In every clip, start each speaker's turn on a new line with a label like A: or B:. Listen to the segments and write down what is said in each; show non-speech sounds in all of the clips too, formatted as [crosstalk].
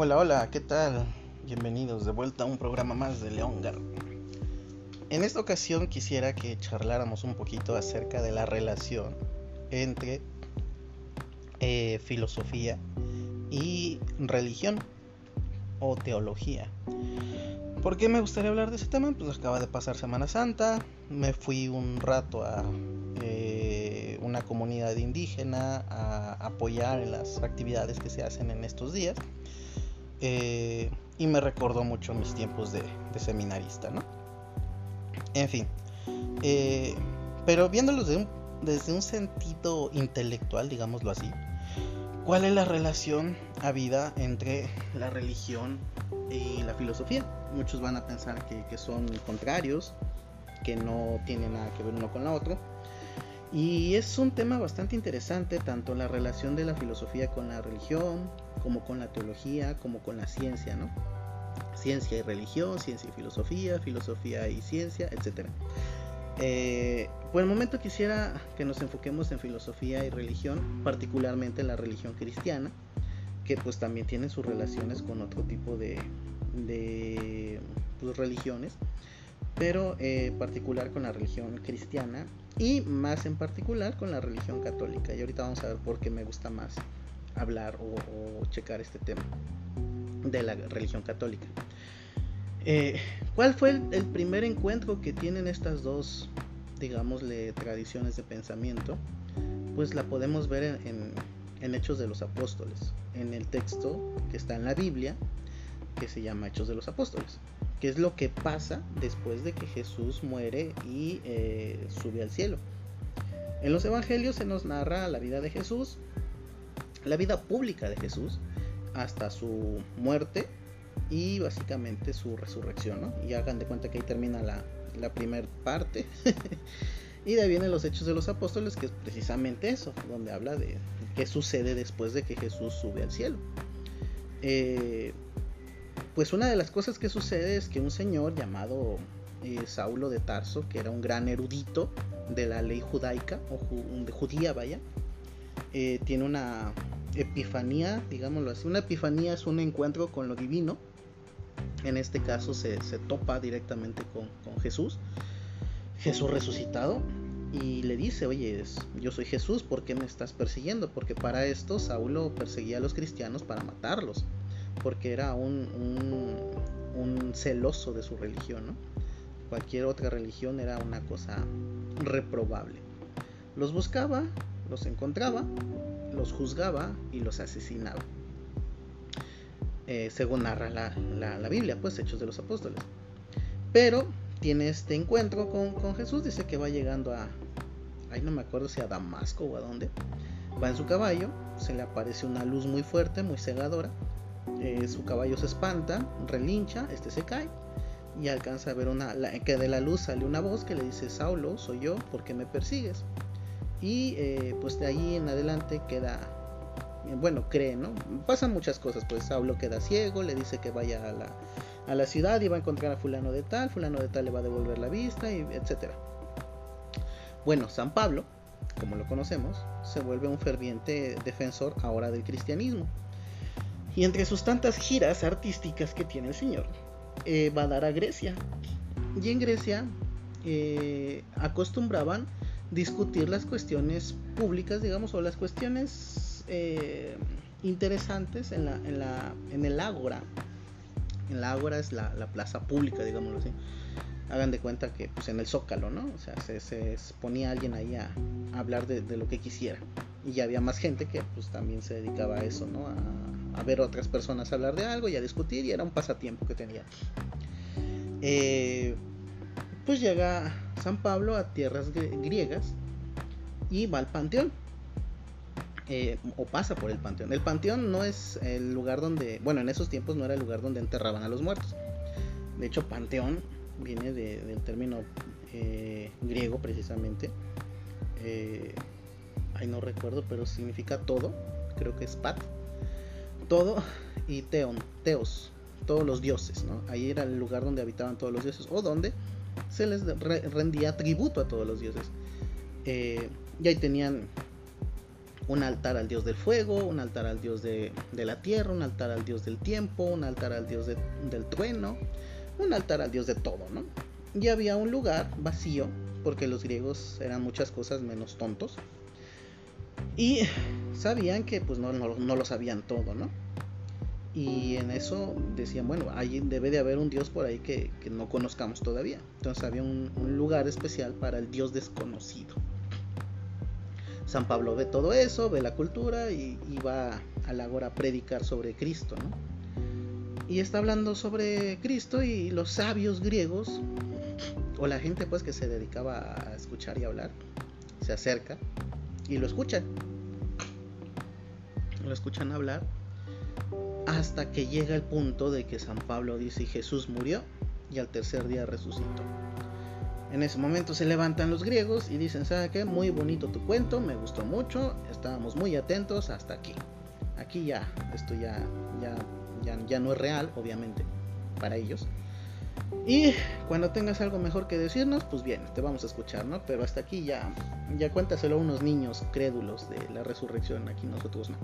A: Hola, hola, ¿qué tal? Bienvenidos de vuelta a un programa más de León Gar. En esta ocasión quisiera que charláramos un poquito acerca de la relación entre eh, filosofía y religión o teología. ¿Por qué me gustaría hablar de ese tema? Pues acaba de pasar Semana Santa, me fui un rato a eh, una comunidad indígena a apoyar las actividades que se hacen en estos días eh, y me recordó mucho mis tiempos de, seminarista, ¿no? En fin, eh, pero viéndolo desde un sentido intelectual, digámoslo así, ¿cuál es la relación habida entre la religión y la filosofía? Muchos van a pensar que, son contrarios, que no tienen nada que ver uno con la otra. Y es un tema bastante interesante, tanto la relación de la filosofía con la religión, como con la teología, como con la ciencia, ¿no? Ciencia y religión, ciencia y filosofía, filosofía y ciencia, etc. Eh, por el momento quisiera que nos enfoquemos en filosofía y religión, particularmente la religión cristiana, que pues también tiene sus relaciones con otro tipo de, pues, religiones, pero eh, particular con la religión cristiana y más en particular con la religión católica. Y ahorita vamos a ver por qué me gusta más hablar o, checar este tema de la religión católica. Eh, ¿Cuál fue el, primer encuentro que tienen estas dos, digámosle, tradiciones de pensamiento? Pues la podemos ver en, en Hechos de los Apóstoles, en el texto que está en la Biblia, que se llama Hechos de los Apóstoles, que es lo que pasa después de que Jesús muere y eh, sube al cielo. En los Evangelios se nos narra la vida de Jesús, la vida pública de Jesús hasta su muerte y básicamente su resurrección, Y hagan de cuenta que ahí termina la, la primera parte. [laughs] y de ahí vienen los hechos de los apóstoles, que es precisamente eso, donde habla de qué sucede después de que Jesús sube al cielo. Eh, pues una de las cosas que sucede es que un señor llamado eh, Saulo de Tarso, que era un gran erudito de la ley judaica, o de judía, vaya, eh, tiene una epifanía, digámoslo así. Una epifanía es un encuentro con lo divino. En este caso se, topa directamente con, Jesús. Jesús resucitado. Y le dice, oye, yo soy Jesús, ¿por qué me estás persiguiendo? Porque para esto Saulo perseguía a los cristianos para matarlos. Porque era un, celoso de su religión, Cualquier otra religión era una cosa reprobable. Los buscaba, los encontraba los juzgaba y los asesinaba. Eh, según narra la, Biblia, pues Hechos de los Apóstoles. Pero tiene este encuentro con, Jesús, dice que va llegando a, ahí no me acuerdo si a Damasco o a dónde, va en su caballo, se le aparece una luz muy fuerte, muy cegadora, eh, su caballo se espanta, relincha, este se cae y alcanza a ver una, que de la luz sale una voz que le dice, Saulo, soy yo, ¿por qué me persigues? Y eh, pues de ahí en adelante queda, bueno, cree, ¿no? Pasan muchas cosas, pues Saulo queda ciego, le dice que vaya a la, a la ciudad y va a encontrar a fulano de tal, fulano de tal le va a devolver la vista, y etc. Bueno, San Pablo, como lo conocemos, se vuelve un ferviente defensor ahora del cristianismo. Y entre sus tantas giras artísticas que tiene el señor, eh, va a dar a Grecia. Y en Grecia eh, acostumbraban discutir las cuestiones públicas, digamos, o las cuestiones eh, interesantes en, la, en, la, en el ágora. En la ágora es la, plaza pública, digámoslo así. Hagan de cuenta que pues en el zócalo, ¿no? O sea, se, ponía alguien ahí a, hablar de, lo que quisiera. Y ya había más gente que pues también se dedicaba a eso, ¿no? A, a ver otras personas hablar de algo y a discutir y era un pasatiempo que tenía. Eh, pues llega San Pablo a tierras griegas y va al panteón. Eh, o pasa por el panteón. El panteón no es el lugar donde, bueno, en esos tiempos no era el lugar donde enterraban a los muertos. De hecho, panteón viene del término eh, griego precisamente. Eh, ahí no recuerdo, pero significa todo. Creo que es pat. Todo y teon, teos, todos los dioses, ¿no? Ahí era el lugar donde habitaban todos los dioses o donde se les rendía tributo a todos los dioses. Eh, y ahí tenían un altar al dios del fuego, un altar al dios de, la tierra, un altar al dios del tiempo, un altar al dios del trueno, un altar al dios de todo, ¿no? Y había un lugar vacío, porque los griegos eran muchas cosas menos tontos, y sabían que pues no, no, lo sabían todo, ¿no? Y en eso decían, bueno, ahí debe de haber un dios por ahí que, no conozcamos todavía. Entonces había un, lugar especial para el dios desconocido. San Pablo ve todo eso, ve la cultura y, va a la hora a predicar sobre Cristo, ¿no? Y está hablando sobre Cristo y los sabios griegos, o la gente pues que se dedicaba a escuchar y hablar, se acerca y lo escuchan. Lo escuchan hablar hasta que llega el punto de que San Pablo dice Jesús murió y al tercer día resucitó. En ese momento se levantan los griegos y dicen, ¿sabe qué? Muy bonito tu cuento, me gustó mucho, estábamos muy atentos hasta aquí. Aquí ya, esto ya, ya, no es real, obviamente, para ellos. Y cuando tengas algo mejor que decirnos, pues bien, te vamos a escuchar, ¿no? Pero hasta aquí ya, ya cuéntaselo a unos niños crédulos de la resurrección, aquí nosotros no.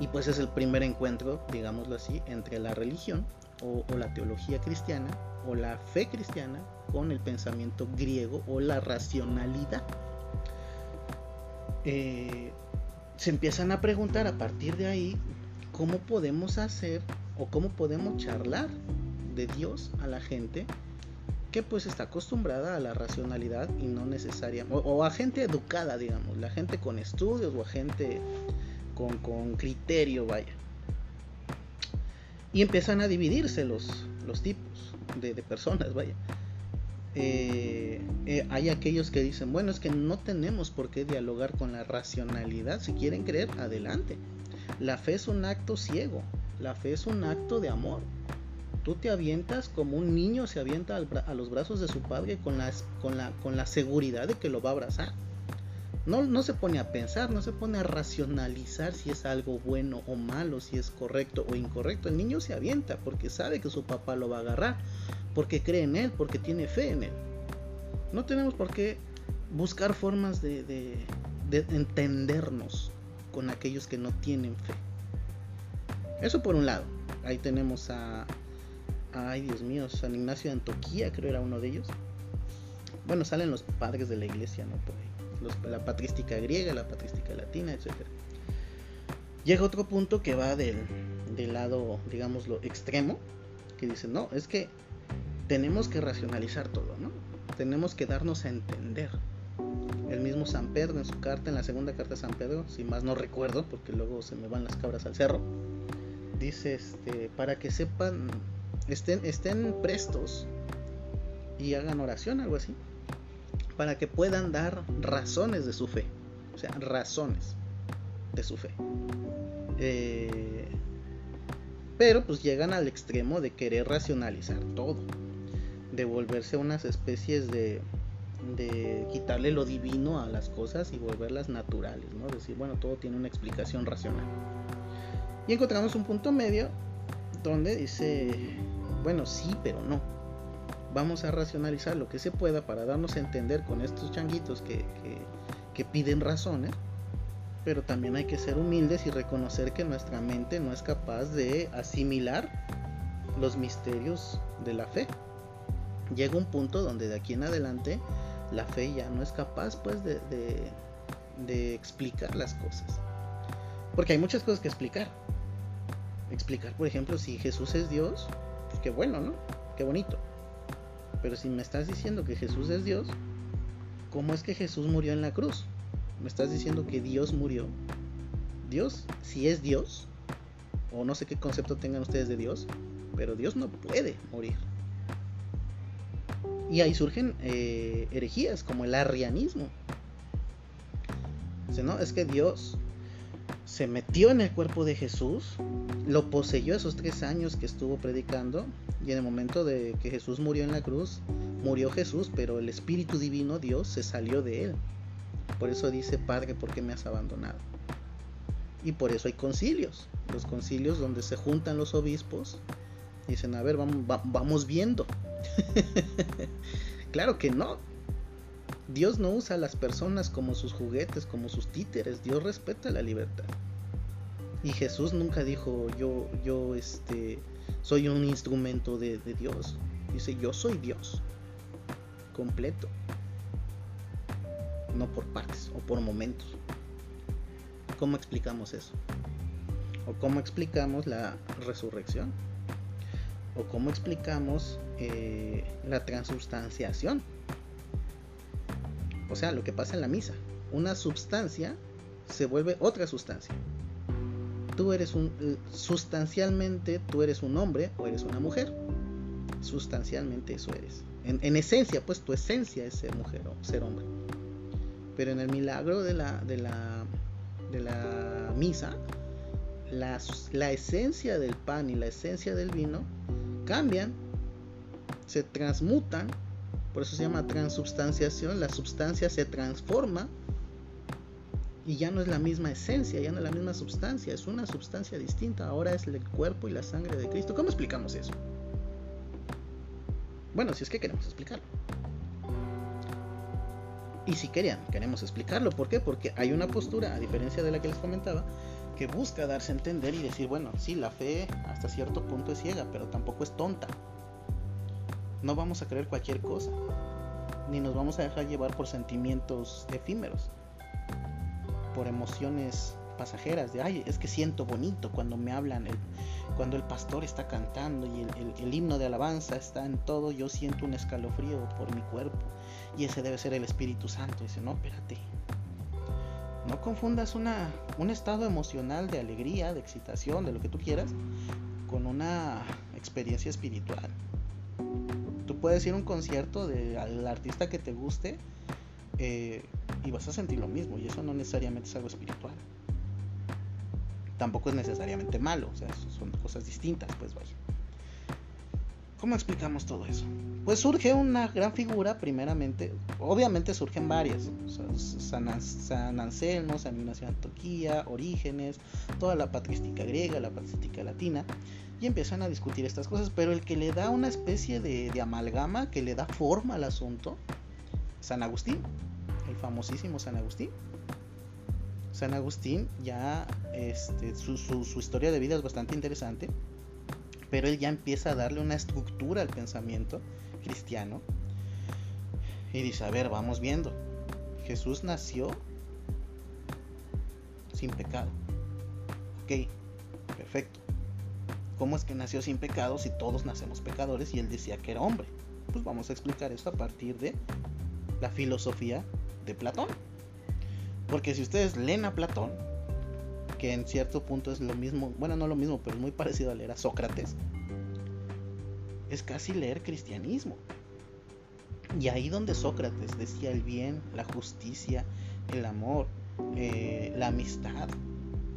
A: Y pues es el primer encuentro, digámoslo así, entre la religión o, la teología cristiana o la fe cristiana con el pensamiento griego o la racionalidad. Eh, se empiezan a preguntar a partir de ahí cómo podemos hacer o cómo podemos charlar de Dios a la gente que pues está acostumbrada a la racionalidad y no necesaria o, a gente educada digamos la gente con estudios o a gente con, con criterio vaya y empiezan a dividirse los, los tipos de, personas, vaya. Eh, eh, hay aquellos que dicen, bueno, es que no tenemos por qué dialogar con la racionalidad, si quieren creer, adelante. La fe es un acto ciego, la fe es un acto de amor. Tú te avientas como un niño se avienta a los brazos de su padre con, con, la, con la seguridad de que lo va a abrazar. No, se pone a pensar, no se pone a racionalizar si es algo bueno o malo, si es correcto o incorrecto. El niño se avienta porque sabe que su papá lo va a agarrar, porque cree en él, porque tiene fe en él. No tenemos por qué buscar formas de, entendernos con aquellos que no tienen fe. Eso por un lado. Ahí tenemos a, ay Dios mío, San Ignacio de Antoquía, creo era uno de ellos. Bueno, salen los padres de la iglesia, ¿no? Por la patrística griega, la patrística latina, etc. Llega otro punto que va del, del lado, digámoslo, extremo, que dice, no, es que tenemos que racionalizar todo, ¿no? Tenemos que darnos a entender. El mismo San Pedro en su carta, en la segunda carta de San Pedro, si más no recuerdo, porque luego se me van las cabras al cerro, dice, este, para que sepan, estén, estén prestos y hagan oración, algo así para que puedan dar razones de su fe. O sea, razones de su fe. Eh, pero pues llegan al extremo de querer racionalizar todo. De volverse unas especies de, de quitarle lo divino a las cosas y volverlas naturales, ¿no? Decir, bueno, todo tiene una explicación racional. Y encontramos un punto medio donde dice, bueno, sí, pero no vamos a racionalizar lo que se pueda para darnos a entender con estos changuitos que, piden razones, pero también hay que ser humildes y reconocer que nuestra mente no es capaz de asimilar los misterios de la fe. Llega un punto donde de aquí en adelante la fe ya no es capaz pues de, de explicar las cosas. Porque hay muchas cosas que explicar. Explicar, por ejemplo, si Jesús es Dios, pues qué bueno, ¿no? Qué bonito pero si me estás diciendo que Jesús es Dios, ¿cómo es que Jesús murió en la cruz? Me estás diciendo que Dios murió. Dios, si es Dios, o no sé qué concepto tengan ustedes de Dios, pero Dios no puede morir. Y ahí surgen eh, herejías como el arrianismo. ¿no? Es que Dios se metió en el cuerpo de Jesús, lo poseyó esos tres años que estuvo predicando y en el momento de que Jesús murió en la cruz, murió Jesús, pero el Espíritu Divino, Dios, se salió de él. Por eso dice, Padre, ¿por qué me has abandonado? Y por eso hay concilios, los concilios donde se juntan los obispos dicen, a ver, vamos, vamos viendo. [laughs] claro que no. Dios no usa a las personas como sus juguetes, como sus títeres. Dios respeta la libertad. Y Jesús nunca dijo, yo, yo, este, soy un instrumento de, de Dios. Dice, yo soy Dios. Completo. No por partes o por momentos. ¿Cómo explicamos eso? ¿O cómo explicamos la resurrección? ¿O cómo explicamos eh, la transubstanciación? O sea, lo que pasa en la misa. Una sustancia se vuelve otra sustancia. Tú eres un. Sustancialmente, tú eres un hombre o eres una mujer. Sustancialmente eso eres. En, esencia, pues tu esencia es ser mujer o ser hombre. Pero en el milagro de la, de la, de la misa, la, la esencia del pan y la esencia del vino cambian, se transmutan por eso se llama transubstanciación. La sustancia se transforma y ya no es la misma esencia, ya no es la misma sustancia, es una sustancia distinta. Ahora es el cuerpo y la sangre de Cristo. ¿Cómo explicamos eso? Bueno, si es que queremos explicarlo. Y si querían, queremos explicarlo. ¿Por qué? Porque hay una postura, a diferencia de la que les comentaba, que busca darse a entender y decir, bueno, sí, la fe hasta cierto punto es ciega, pero tampoco es tonta no vamos a creer cualquier cosa, ni nos vamos a dejar llevar por sentimientos efímeros, por emociones pasajeras de, ay, es que siento bonito cuando me hablan, el, cuando el pastor está cantando y el, himno de alabanza está en todo, yo siento un escalofrío por mi cuerpo y ese debe ser el Espíritu Santo. dice, no, espérate, no confundas una, un estado emocional de alegría, de excitación, de lo que tú quieras, con una experiencia espiritual. Puedes ir a un concierto de al artista que te guste eh, y vas a sentir lo mismo y eso no necesariamente es algo espiritual. Tampoco es necesariamente malo o sea son cosas distintas pues vaya. ¿Cómo explicamos todo eso? Pues surge una gran figura, primeramente, obviamente surgen varias, San, San, Anselmo, San Ignacio de Antoquía, Orígenes, toda la patrística griega, la patrística latina, y empiezan a discutir estas cosas, pero el que le da una especie de, amalgama, que le da forma al asunto, San Agustín, el famosísimo San Agustín. San Agustín ya, este, su, su historia de vida es bastante interesante, pero él ya empieza a darle una estructura al pensamiento cristiano y dice, a ver, vamos viendo, Jesús nació sin pecado. Ok, perfecto. ¿Cómo es que nació sin pecado si todos nacemos pecadores y él decía que era hombre? Pues vamos a explicar esto a partir de la filosofía de Platón. Porque si ustedes leen a Platón, que en cierto punto es lo mismo, bueno, no lo mismo, pero es muy parecido a leer a Sócrates, es casi leer cristianismo. Y ahí donde Sócrates decía el bien, la justicia, el amor, eh, la amistad,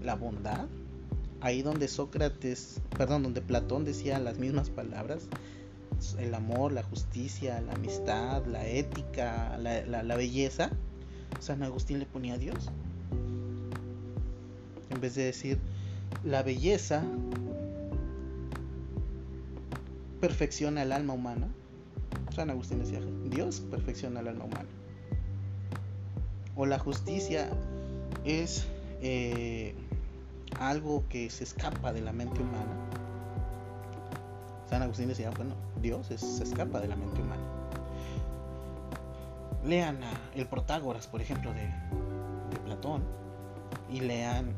A: la bondad, ahí donde Sócrates, perdón, donde Platón decía las mismas palabras, el amor, la justicia, la amistad, la ética, la, belleza, San Agustín le ponía a Dios. En vez de decir la belleza perfecciona el alma humana, San Agustín decía, Dios perfecciona el alma humana. O la justicia es eh, algo que se escapa de la mente humana. San Agustín decía, bueno, Dios se escapa de la mente humana. Lean el Protágoras, por ejemplo, de, Platón, y lean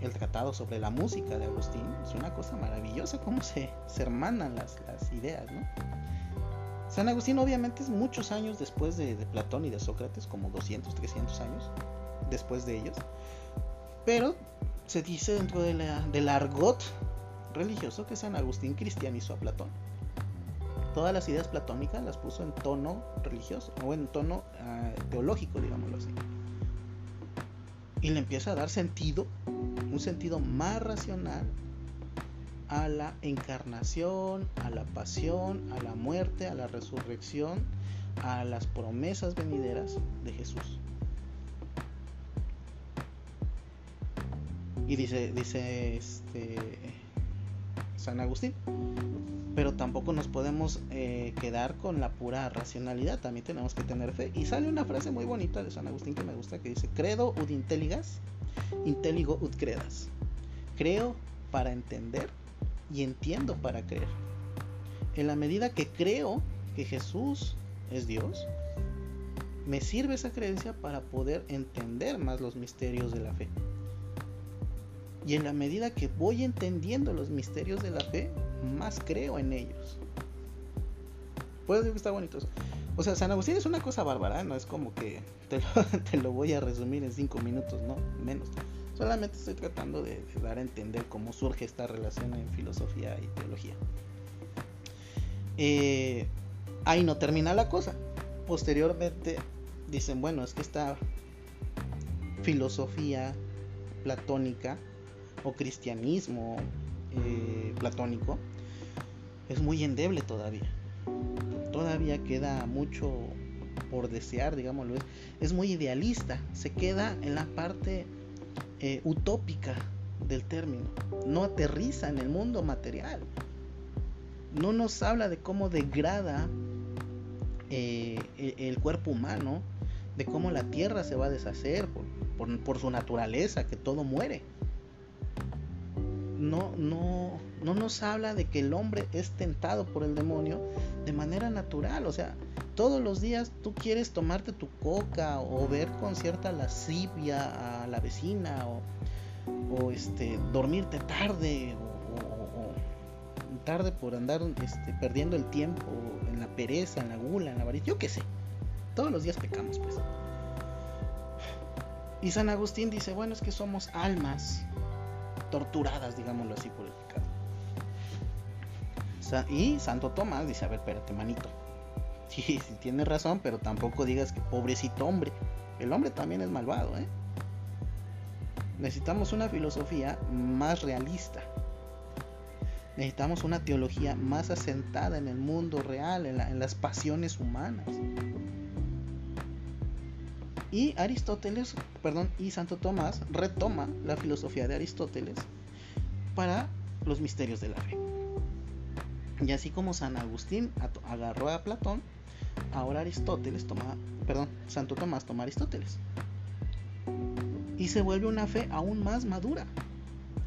A: el tratado sobre la música de Agustín. Es una cosa maravillosa cómo se, se hermanan las, las, ideas, ¿no? San Agustín obviamente es muchos años después de, Platón y de Sócrates, como 200, 300 años después de ellos. Pero se dice dentro de del argot religioso que San Agustín cristianizó a Platón. Todas las ideas platónicas las puso en tono religioso o en tono ah, teológico, digámoslo así. Y le empieza a dar sentido, un sentido más racional a la encarnación, a la pasión, a la muerte, a la resurrección, a las promesas venideras de Jesús. Y dice, dice este, San Agustín. Pero tampoco nos podemos eh, quedar con la pura racionalidad, también tenemos que tener fe. Y sale una frase muy bonita de San Agustín que me gusta que dice, credo ud intelligas, intelligo ud credas. Creo para entender y entiendo para creer. En la medida que creo que Jesús es Dios, me sirve esa creencia para poder entender más los misterios de la fe. Y en la medida que voy entendiendo los misterios de la fe, más creo en ellos. Puedo decir que está bonito. O sea, San Agustín es una cosa bárbara, no es como que te lo, [laughs] voy a resumir en cinco minutos, no, menos. Solamente estoy tratando de, dar a entender cómo surge esta relación en filosofía y teología. Eh, ahí no termina la cosa. Posteriormente dicen, bueno, es que esta filosofía platónica o cristianismo eh, platónico es muy endeble todavía. Todavía queda mucho por desear, digámoslo. Es, muy idealista. Se queda en la parte eh, utópica del término. No aterriza en el mundo material. No nos habla de cómo degrada eh, e, el cuerpo humano, de cómo la tierra se va a deshacer por su naturaleza, que todo muere no, no, no nos habla de que el hombre es tentado por el demonio de manera natural. O sea, todos los días tú quieres tomarte tu coca o ver con cierta lascivia a la vecina o, este, dormirte tarde o, tarde por andar este, perdiendo el tiempo en la pereza, en la gula, en la varita. Yo qué sé. Todos los días pecamos, pues. Y San Agustín dice, bueno, es que somos almas torturadas, digámoslo así, por el pecado. Y Santo Tomás dice, a ver, espérate, manito. [laughs] Sí, sí, tienes razón, pero tampoco digas que pobrecito hombre. El hombre también es malvado, ¿eh? Necesitamos una filosofía más realista. Necesitamos una teología más asentada en el mundo real, en las pasiones humanas. Y Aristóteles, perdón, y Santo Tomás retoma la filosofía de Aristóteles para los misterios de la fe. Y así como San Agustín agarró a Platón, ahora Aristóteles toma, perdón, Santo Tomás toma a Aristóteles. Y se vuelve una fe aún más madura,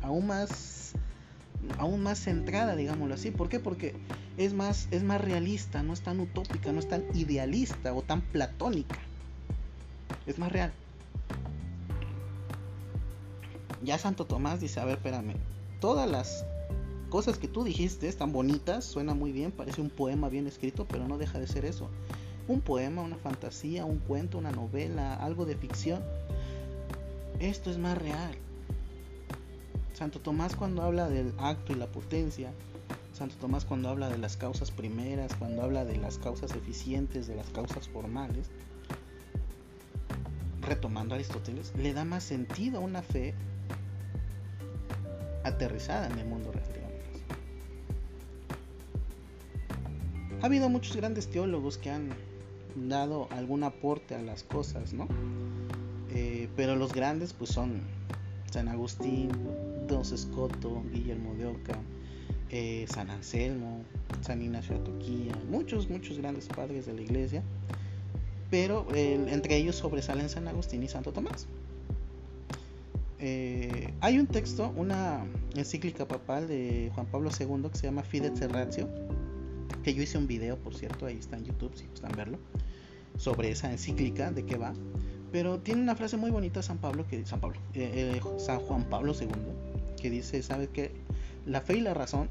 A: aún más aún más centrada, digámoslo así. ¿Por qué? Porque es más es más realista, no es tan utópica, no es tan idealista o tan platónica es más real. Ya Santo Tomás dice, a ver, espérame, todas las cosas que tú dijiste están bonitas, suena muy bien, parece un poema bien escrito, pero no deja de ser eso. Un poema, una fantasía, un cuento, una novela, algo de ficción. Esto es más real. Santo Tomás cuando habla del acto y la potencia, Santo Tomás cuando habla de las causas primeras, cuando habla de las causas eficientes, de las causas formales, retomando a Aristóteles, le da más sentido a una fe aterrizada en el mundo real. Ha habido muchos grandes teólogos que han dado algún aporte a las cosas, ¿no? Eh, pero los grandes pues son San Agustín, Don Escoto, Guillermo de Oca, eh, San Anselmo, San Ignacio de Toquía, muchos, muchos grandes padres de la iglesia pero entre ellos sobresalen San Agustín y Santo Tomás. Eh, hay un texto, una encíclica papal de Juan Pablo II que se llama Fides Ratio, que yo hice un video, por cierto, ahí está en YouTube si gustan verlo, sobre esa encíclica, de qué va. Pero tiene una frase muy bonita San Pablo, que San Pablo, eh, eh, San Juan Pablo II, que dice, ¿sabe que La fe y la razón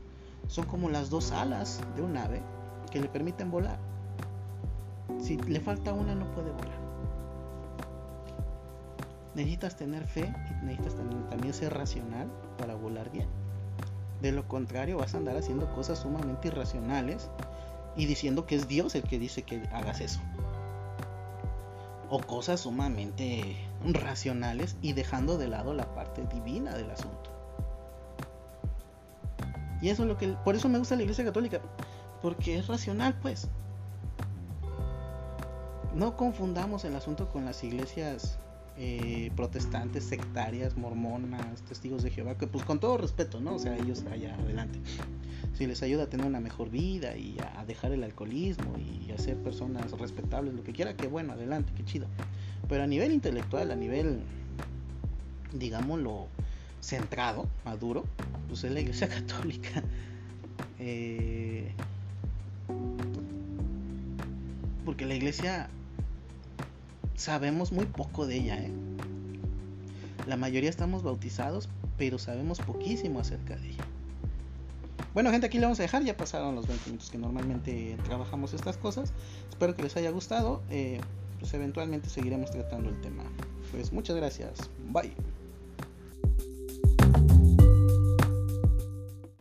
A: son como las dos alas de un ave que le permiten volar si le falta una no puede volar. Necesitas tener fe y necesitas también ser racional para volar bien. De lo contrario vas a andar haciendo cosas sumamente irracionales y diciendo que es Dios el que dice que hagas eso. O cosas sumamente racionales y dejando de lado la parte divina del asunto. Y eso es lo que por eso me gusta la Iglesia Católica, porque es racional, pues no confundamos el asunto con las iglesias eh, protestantes, sectarias, mormonas, testigos de Jehová, que pues con todo respeto, ¿no? O sea, ellos allá adelante. Si les ayuda a tener una mejor vida y a dejar el alcoholismo y a ser personas respetables, lo que quiera, que bueno, adelante, qué chido. Pero a nivel intelectual, a nivel, digámoslo, centrado, maduro, pues es la iglesia [laughs] católica. Eh, porque la iglesia sabemos muy poco de ella. ¿eh? La mayoría estamos bautizados, pero sabemos poquísimo acerca de ella. Bueno, gente, aquí le vamos a dejar. Ya pasaron los 20 minutos que normalmente trabajamos estas cosas. Espero que les haya gustado. Eh, pues eventualmente seguiremos tratando el tema. Pues muchas gracias. Bye.